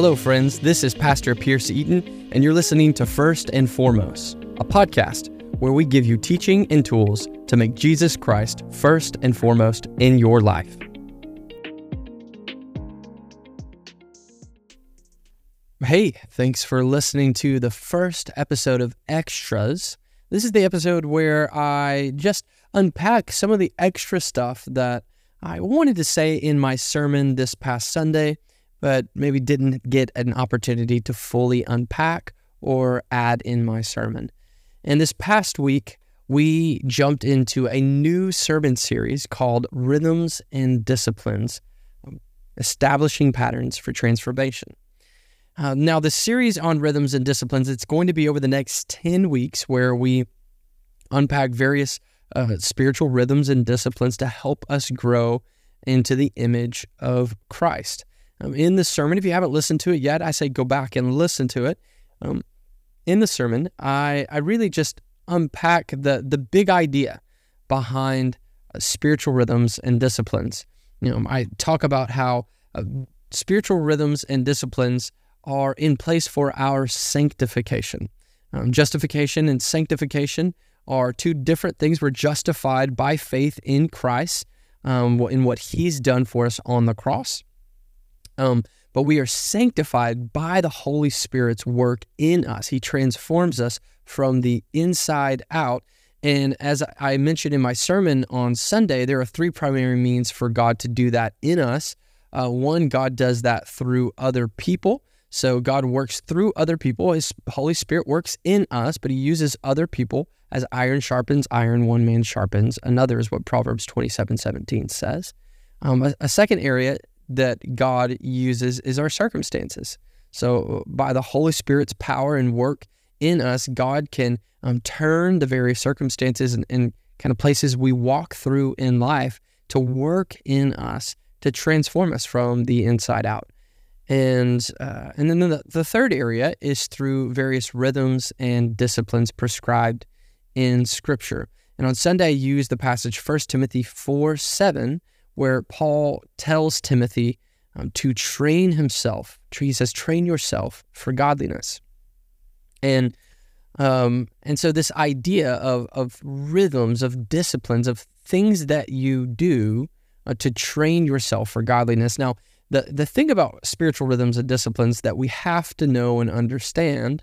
Hello, friends. This is Pastor Pierce Eaton, and you're listening to First and Foremost, a podcast where we give you teaching and tools to make Jesus Christ first and foremost in your life. Hey, thanks for listening to the first episode of Extras. This is the episode where I just unpack some of the extra stuff that I wanted to say in my sermon this past Sunday but maybe didn't get an opportunity to fully unpack or add in my sermon. And this past week, we jumped into a new sermon series called Rhythms and Disciplines Establishing Patterns for Transformation. Uh, now, the series on rhythms and disciplines, it's going to be over the next 10 weeks where we unpack various uh, spiritual rhythms and disciplines to help us grow into the image of Christ um, in the sermon. If you haven't listened to it yet, I say go back and listen to it. Um, in the sermon, I, I really just unpack the, the big idea behind uh, spiritual rhythms and disciplines. You know, I talk about how uh, spiritual rhythms and disciplines are in place for our sanctification. Um, justification and sanctification are two different things. We're justified by faith in Christ, um, in what He's done for us on the cross. Um, but we are sanctified by the Holy Spirit's work in us. He transforms us from the inside out. And as I mentioned in my sermon on Sunday, there are three primary means for God to do that in us. Uh, one, God does that through other people. So God works through other people. His Holy Spirit works in us, but He uses other people as iron sharpens iron, one man sharpens another, is what Proverbs 27 17 says. Um, a, a second area that God uses is our circumstances. So, by the Holy Spirit's power and work in us, God can um, turn the various circumstances and, and kind of places we walk through in life to work in us to transform us from the inside out. And uh, and then the, the third area is through various rhythms and disciplines prescribed in Scripture. And on Sunday, I used the passage 1 Timothy 4 7 where Paul tells Timothy um, to train himself. He says, train yourself for godliness. And um, and so this idea of, of rhythms, of disciplines, of things that you do uh, to train yourself for godliness. Now, the, the thing about spiritual rhythms and disciplines that we have to know and understand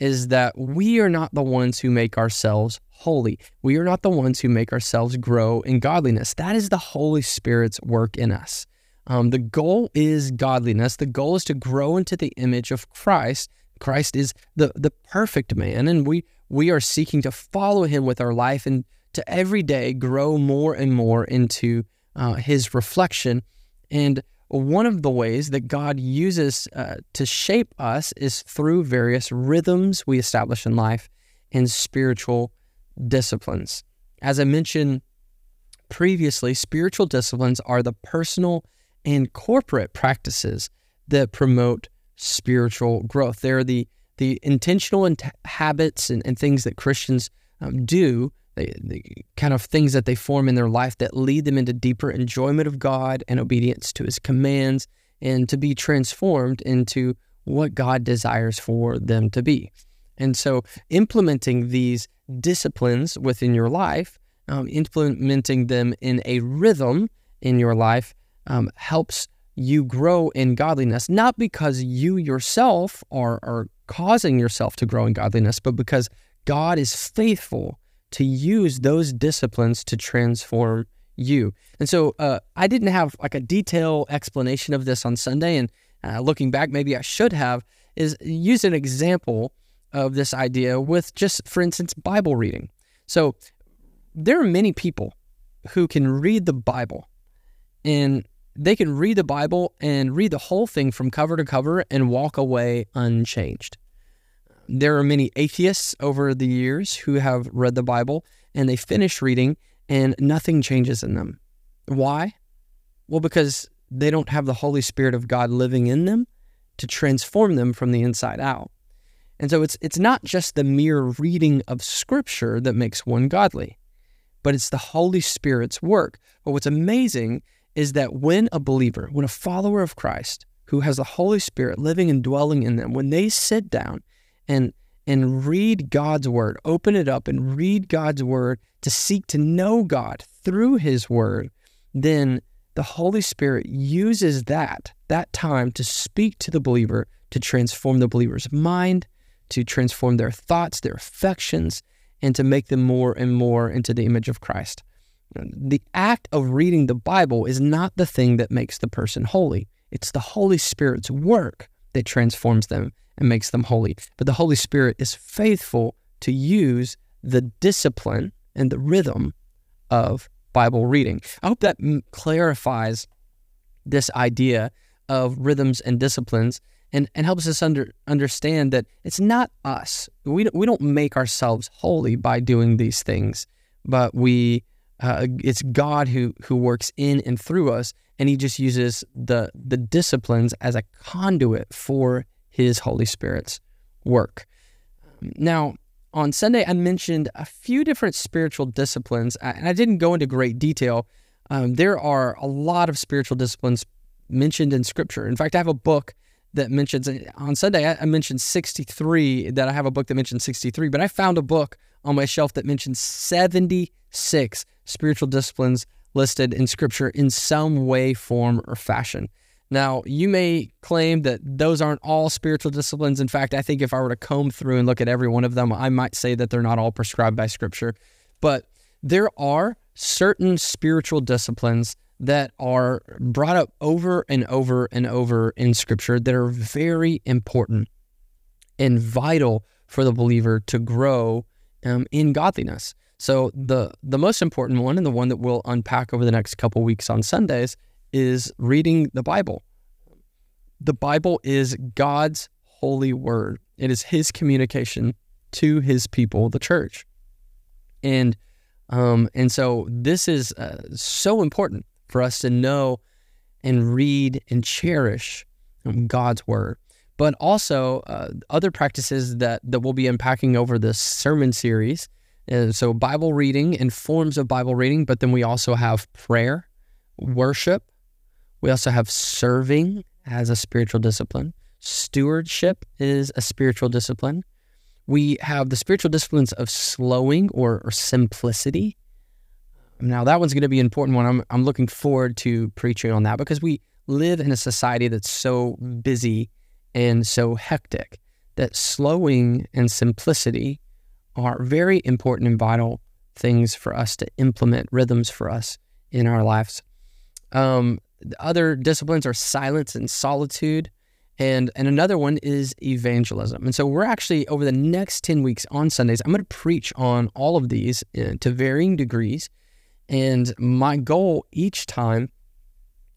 is that we are not the ones who make ourselves holy. We are not the ones who make ourselves grow in godliness. That is the Holy Spirit's work in us. Um, the goal is godliness. The goal is to grow into the image of Christ. Christ is the, the perfect man, and we, we are seeking to follow him with our life and to every day grow more and more into uh, his reflection. And one of the ways that God uses uh, to shape us is through various rhythms we establish in life and spiritual disciplines. As I mentioned previously, spiritual disciplines are the personal and corporate practices that promote spiritual growth. They're the, the intentional habits and, and things that Christians um, do the, the kind of things that they form in their life that lead them into deeper enjoyment of God and obedience to his commands and to be transformed into what God desires for them to be. And so, implementing these disciplines within your life, um, implementing them in a rhythm in your life, um, helps you grow in godliness, not because you yourself are, are causing yourself to grow in godliness, but because God is faithful to use those disciplines to transform you. And so uh, I didn't have like a detailed explanation of this on Sunday. And uh, looking back, maybe I should have, is use an example of this idea with just, for instance, Bible reading. So there are many people who can read the Bible and they can read the Bible and read the whole thing from cover to cover and walk away unchanged. There are many atheists over the years who have read the Bible and they finish reading and nothing changes in them. Why? Well, because they don't have the Holy Spirit of God living in them to transform them from the inside out. And so it's it's not just the mere reading of scripture that makes one godly, but it's the Holy Spirit's work. But what's amazing is that when a believer, when a follower of Christ who has the Holy Spirit living and dwelling in them, when they sit down and and read God's word, open it up and read God's word to seek to know God through his word, then the Holy Spirit uses that that time to speak to the believer to transform the believer's mind, to transform their thoughts, their affections, and to make them more and more into the image of Christ. The act of reading the Bible is not the thing that makes the person holy. It's the Holy Spirit's work that transforms them and makes them holy. But the Holy Spirit is faithful to use the discipline and the rhythm of Bible reading. I hope that clarifies this idea of rhythms and disciplines and, and helps us under, understand that it's not us. We, we don't make ourselves holy by doing these things, but we uh, it's God who who works in and through us, and He just uses the the disciplines as a conduit for His Holy Spirit's work. Now, on Sunday, I mentioned a few different spiritual disciplines, and I didn't go into great detail. Um, there are a lot of spiritual disciplines mentioned in Scripture. In fact, I have a book that mentions on Sunday. I, mentioned 63. That I have a book that mentions 63, but I found a book on my shelf that mentions 76 spiritual disciplines listed in Scripture in some way, form, or fashion. Now, you may claim that those aren't all spiritual disciplines. In fact, I think if I were to comb through and look at every one of them, I might say that they're not all prescribed by Scripture. But there are certain spiritual disciplines that are brought up over and over and over in Scripture that are very important and vital for the believer to grow um, in godliness. So the the most important one, and the one that we'll unpack over the next couple weeks on Sundays, is reading the Bible. The Bible is God's holy word. It is His communication to His people, the church, and um, and so this is uh, so important for us to know and read and cherish um, God's word but also uh, other practices that, that we'll be unpacking over this sermon series and so, Bible reading and forms of Bible reading, but then we also have prayer, worship. We also have serving as a spiritual discipline. Stewardship is a spiritual discipline. We have the spiritual disciplines of slowing or, or simplicity. Now, that one's going to be an important one. I'm, I'm looking forward to preaching on that because we live in a society that's so busy and so hectic that slowing and simplicity are very important and vital things for us to implement rhythms for us in our lives. Um, other disciplines are silence and solitude. And, and another one is evangelism. And so we're actually, over the next 10 weeks on Sundays, I'm going to preach on all of these uh, to varying degrees. And my goal each time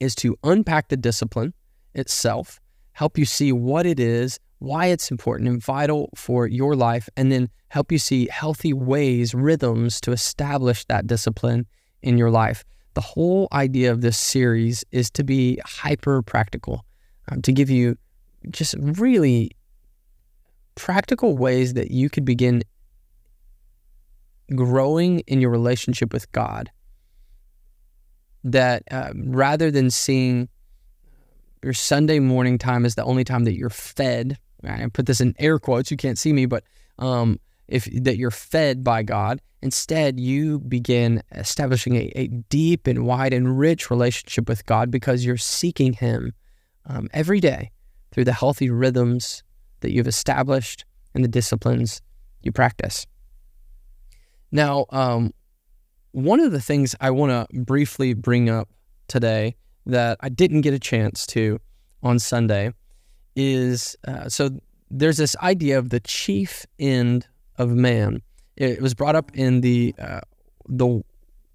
is to unpack the discipline itself, help you see what it is why it's important and vital for your life, and then help you see healthy ways, rhythms to establish that discipline in your life. The whole idea of this series is to be hyper practical, um, to give you just really practical ways that you could begin growing in your relationship with God. That uh, rather than seeing your Sunday morning time as the only time that you're fed I put this in air quotes. You can't see me, but um, if that you're fed by God. Instead, you begin establishing a, a, deep and wide and rich relationship with God because you're seeking Him um, every day through the healthy rhythms that you've established and the disciplines you practice. Now, um, one of the things I want to briefly bring up today that I didn't get a chance to on Sunday is uh, so there's this idea of the chief end of man. It was brought up in the uh, the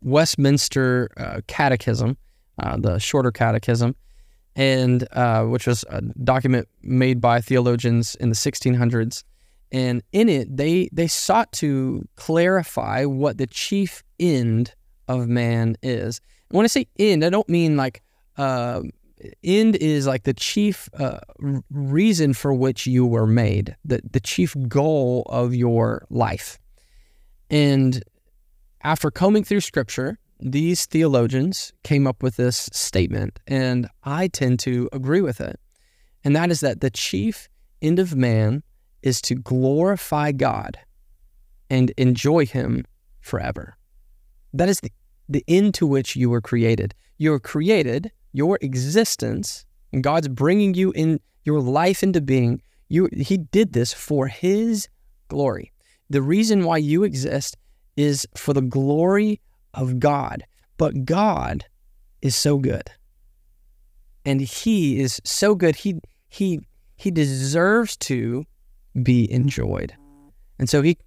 Westminster uh, Catechism, uh, the Shorter Catechism, and uh, which was a document made by theologians in the 1600s. And in it, they they sought to clarify what the chief end of man is. And when I say end, I don't mean like uh, end is like the chief uh, reason for which you were made, the, the chief goal of your life. And after combing through scripture, these theologians came up with this statement, and I tend to agree with it. And that is that the chief end of man is to glorify God and enjoy Him forever. That is the, the end to which you were created. You were created, your existence, and God's bringing you in your life into being. You, he did this for His glory. The reason why you exist is for the glory of God. But God is so good. And he is so good. He he he deserves to be enjoyed. And so he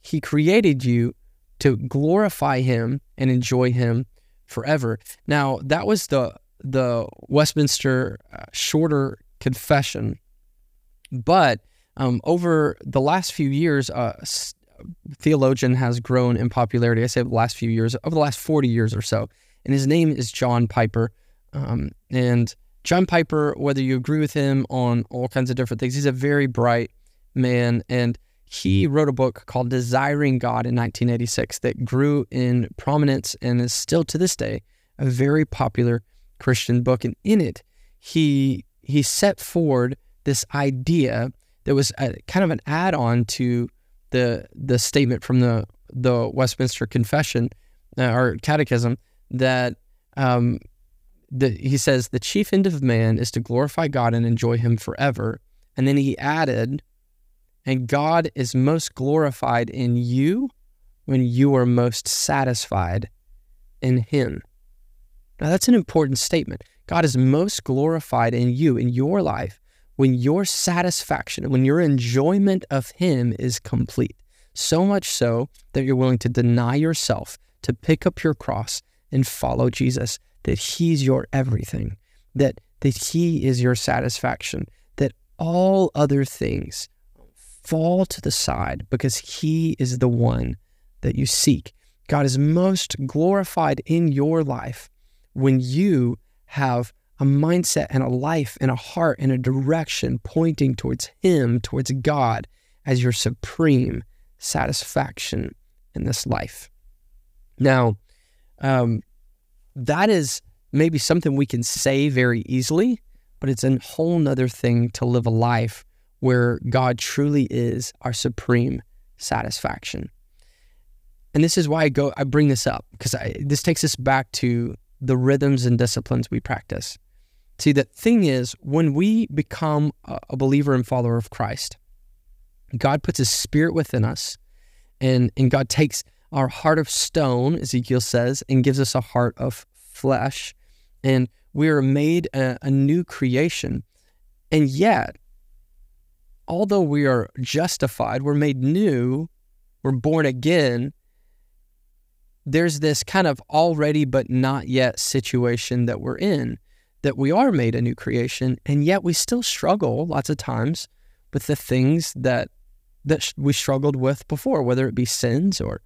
he created you to glorify him and enjoy him forever. Now, that was the the Westminster uh, shorter confession. But um, over the last few years, uh, theologian has grown in popularity. I say the last few years, over the last 40 years or so. And his name is John Piper. Um, and John Piper, whether you agree with him on all kinds of different things, he's a very bright man. And he wrote a book called Desiring God in 1986 that grew in prominence and is still to this day a very popular Christian book. And in it, he he set forward this idea that was a, kind of an add-on to the the statement from the the Westminster Confession uh, or Catechism that um, the, he says the chief end of man is to glorify God and enjoy Him forever, and then he added, and God is most glorified in you when you are most satisfied in Him. Now that's an important statement. God is most glorified in you in your life when your satisfaction, when your enjoyment of Him is complete. So much so that you're willing to deny yourself, to pick up your cross and follow Jesus, that He's your everything, that, that He is your satisfaction, that all other things fall to the side because He is the one that you seek. God is most glorified in your life when you have a mindset and a life and a heart and a direction pointing towards Him, towards God as your supreme satisfaction in this life. Now, um, that is maybe something we can say very easily, but it's a whole nother thing to live a life where God truly is our supreme satisfaction. And this is why I go I bring this up because this takes us back to the rhythms and disciplines we practice. See, the thing is, when we become a believer and follower of Christ, God puts His Spirit within us, and, and God takes our heart of stone, Ezekiel says, and gives us a heart of flesh. And we are made a, a new creation. And yet, although we are justified, we're made new, we're born again, there's this kind of already but not yet situation that we're in that we are made a new creation, and yet we still struggle lots of times with the things that that we struggled with before, whether it be sins or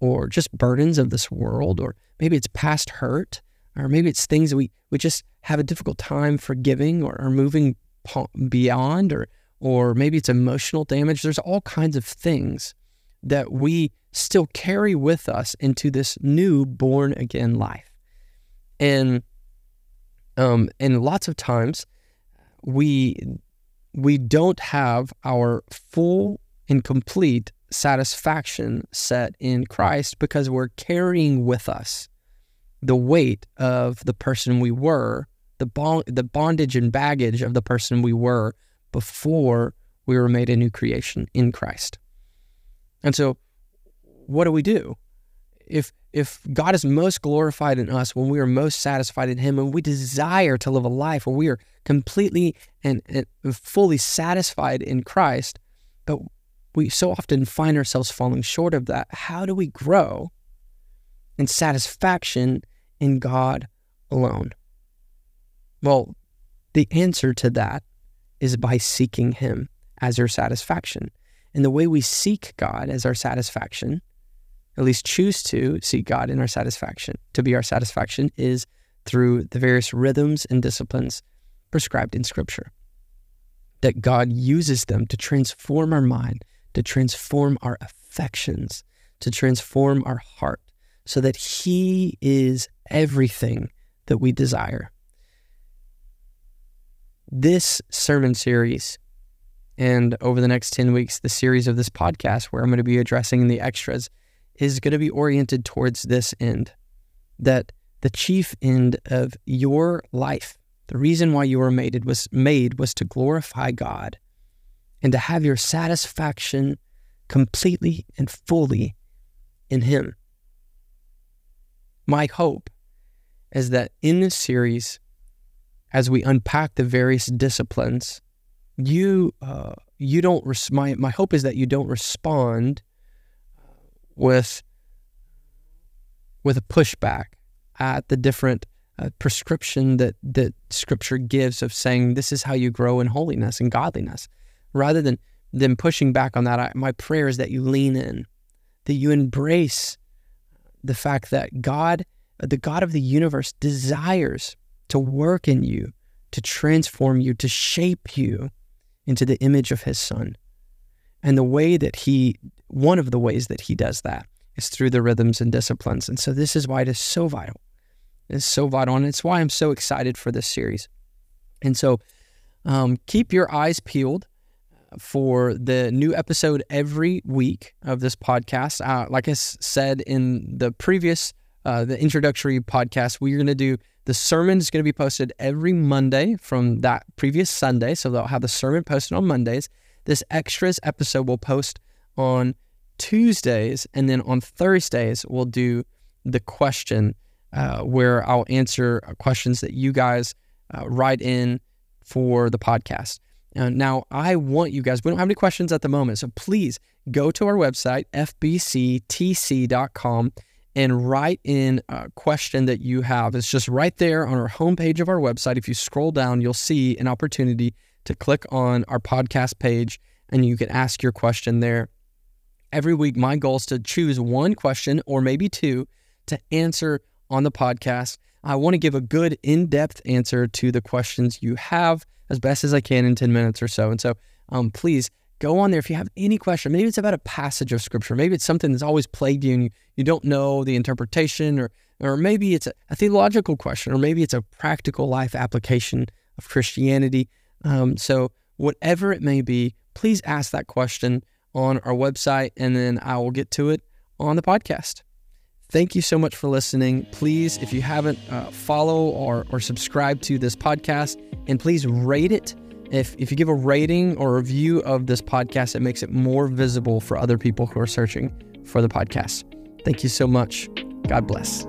or just burdens of this world, or maybe it's past hurt, or maybe it's things that we we just have a difficult time forgiving or, or moving beyond, or or maybe it's emotional damage. There's all kinds of things that we still carry with us into this new born again life. And um, and lots of times we we don't have our full and complete satisfaction set in Christ because we're carrying with us the weight of the person we were, the bond, the bondage and baggage of the person we were before we were made a new creation in Christ. And so what do we do? If if God is most glorified in us when we are most satisfied in Him and we desire to live a life where we are completely and, and fully satisfied in Christ, but we so often find ourselves falling short of that, how do we grow in satisfaction in God alone? Well, the answer to that is by seeking Him as our satisfaction. And the way we seek God as our satisfaction at least choose to seek God in our satisfaction, to be our satisfaction, is through the various rhythms and disciplines prescribed in Scripture. That God uses them to transform our mind, to transform our affections, to transform our heart, so that He is everything that we desire. This sermon series and over the next 10 weeks, the series of this podcast where I'm going to be addressing the extras is going to be oriented towards this end that the chief end of your life, the reason why you were made was made was to glorify God and to have your satisfaction completely and fully in Him. My hope is that in this series, as we unpack the various disciplines, you uh, you don't. Res- my my hope is that you don't respond with with a pushback at the different uh, prescription that that Scripture gives of saying this is how you grow in holiness and godliness, rather than than pushing back on that. I, my prayer is that you lean in, that you embrace the fact that God, the God of the universe, desires to work in you, to transform you, to shape you into the image of His Son. And the way that He, one of the ways that He does that is through the rhythms and disciplines. And so this is why it is so vital. It's so vital. And it's why I'm so excited for this series. And so um, keep your eyes peeled for the new episode every week of this podcast. Uh, like I said in the previous, uh, the introductory podcast, we're going to do the sermon is going to be posted every Monday from that previous Sunday. So they'll have the sermon posted on Mondays. This extras episode will post on Tuesdays. And then on Thursdays, we'll do the question uh, where I'll answer questions that you guys uh, write in for the podcast. Uh, now, I want you guys, we don't have any questions at the moment. So please go to our website, fbctc.com, and write in a question that you have. It's just right there on our homepage of our website. If you scroll down, you'll see an opportunity to click on our podcast page and you can ask your question there. Every week, my goal is to choose one question or maybe two to answer on the podcast. I want to give a good in depth answer to the questions you have as best as I can in 10 minutes or so. And so um, please go on there if you have any question. Maybe it's about a passage of scripture. Maybe it's something that's always plagued you and you, you don't know the interpretation, or, or maybe it's a, a theological question, or maybe it's a practical life application of Christianity. Um, so, whatever it may be, please ask that question on our website and then I will get to it on the podcast. Thank you so much for listening. Please, if you haven't, uh, follow or, or subscribe to this podcast and please rate it. If, if you give a rating or review of this podcast, it makes it more visible for other people who are searching for the podcast. Thank you so much. God bless.